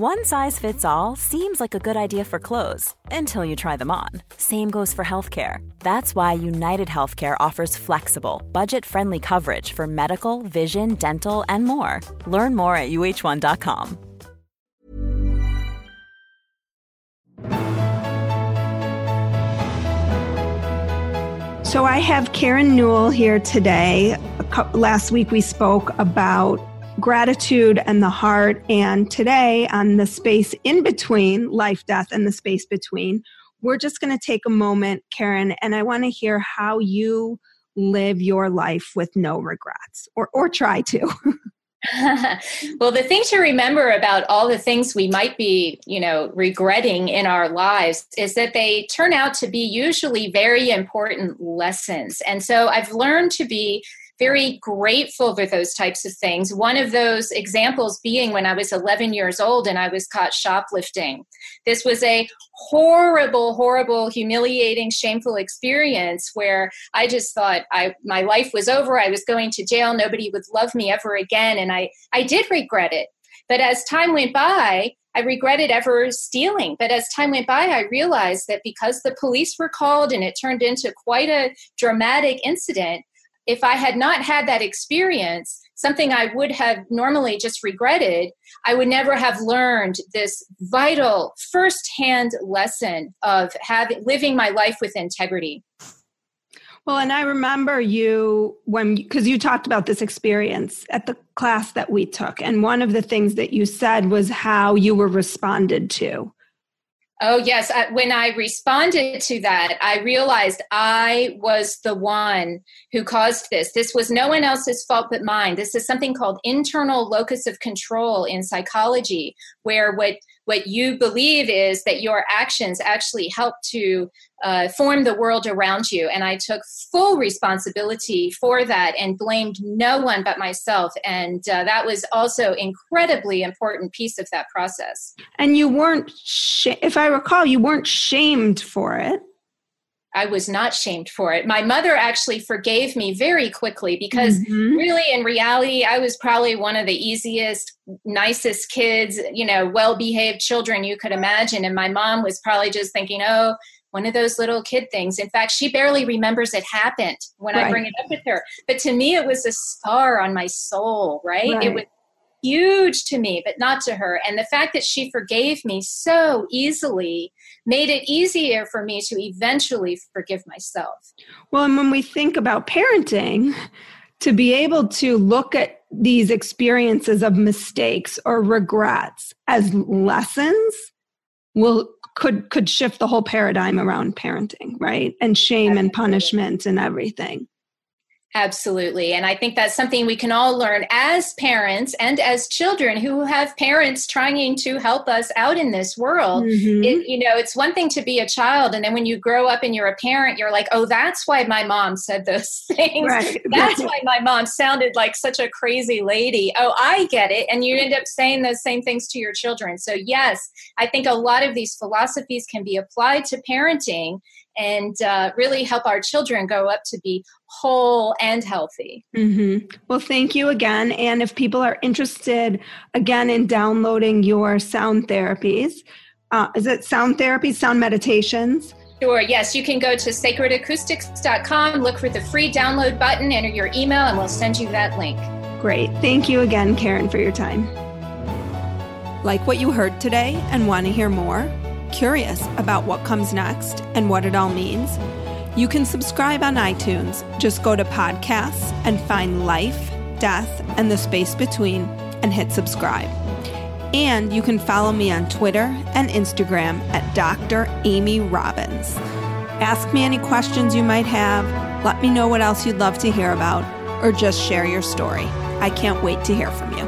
One size fits all seems like a good idea for clothes until you try them on. Same goes for healthcare. That's why United Healthcare offers flexible, budget-friendly coverage for medical, vision, dental, and more. Learn more at uh1.com. So I have Karen Newell here today. Last week we spoke about gratitude and the heart, and today on the space in between life, death, and the space between, we're just going to take a moment, Karen, and I want to hear how you live your life with no regrets, or or try to. well, the thing to remember about all the things we might be, you know, regretting in our lives is that they turn out to be usually very important lessons. And so I've learned to be very grateful for those types of things. One of those examples being when I was 11 years old and I was caught shoplifting. This was a horrible, horrible, humiliating, shameful experience where I just thought I my life was over. I was going to jail. Nobody would love me ever again, and I I did regret it. But as time went by, I regretted ever stealing. But as time went by, I realized that because the police were called and it turned into quite a dramatic incident, if I had not had that experience, something I would have normally just regretted, I would never have learned this vital firsthand lesson of having living my life with integrity. Well, and I remember you when because you talked about this experience at the class that we took, and one of the things that you said was how you were responded to. Oh, yes. when I responded to that, I realized I was the one who caused this. This was no one else's fault but mine. This is something called internal locus of control in psychology, where what what you believe is that your actions actually help to uh, form the world around you. And I took full responsibility for that and blamed no one but myself. And uh, that was also incredibly important piece of that process. And you weren't, sh- if I recall, you weren't shamed for it. I was not shamed for it. My mother actually forgave me very quickly because, mm-hmm. really, in reality, I was probably one of the easiest, nicest kids, you know, well behaved children you could imagine. And my mom was probably just thinking, oh, one of those little kid things. In fact, she barely remembers it happened when right. I bring it up with her. But to me, it was a scar on my soul, right? right? It was huge to me, but not to her. And the fact that she forgave me so easily made it easier for me to eventually forgive myself. Well, and when we think about parenting, to be able to look at these experiences of mistakes or regrets as lessons will could could shift the whole paradigm around parenting right and shame and punishment and everything Absolutely. And I think that's something we can all learn as parents and as children who have parents trying to help us out in this world. Mm-hmm. It, you know, it's one thing to be a child. And then when you grow up and you're a parent, you're like, oh, that's why my mom said those things. Right. That's why my mom sounded like such a crazy lady. Oh, I get it. And you end up saying those same things to your children. So, yes, I think a lot of these philosophies can be applied to parenting and uh, really help our children grow up to be whole and healthy. Mm-hmm. Well, thank you again. And if people are interested again in downloading your sound therapies, uh, is it sound therapies, sound meditations? Sure, yes. You can go to sacredacoustics.com, look for the free download button, enter your email, and we'll send you that link. Great. Thank you again, Karen, for your time. Like what you heard today and want to hear more? Curious about what comes next and what it all means? You can subscribe on iTunes. Just go to podcasts and find life, death, and the space between and hit subscribe. And you can follow me on Twitter and Instagram at Dr. Amy Robbins. Ask me any questions you might have, let me know what else you'd love to hear about, or just share your story. I can't wait to hear from you.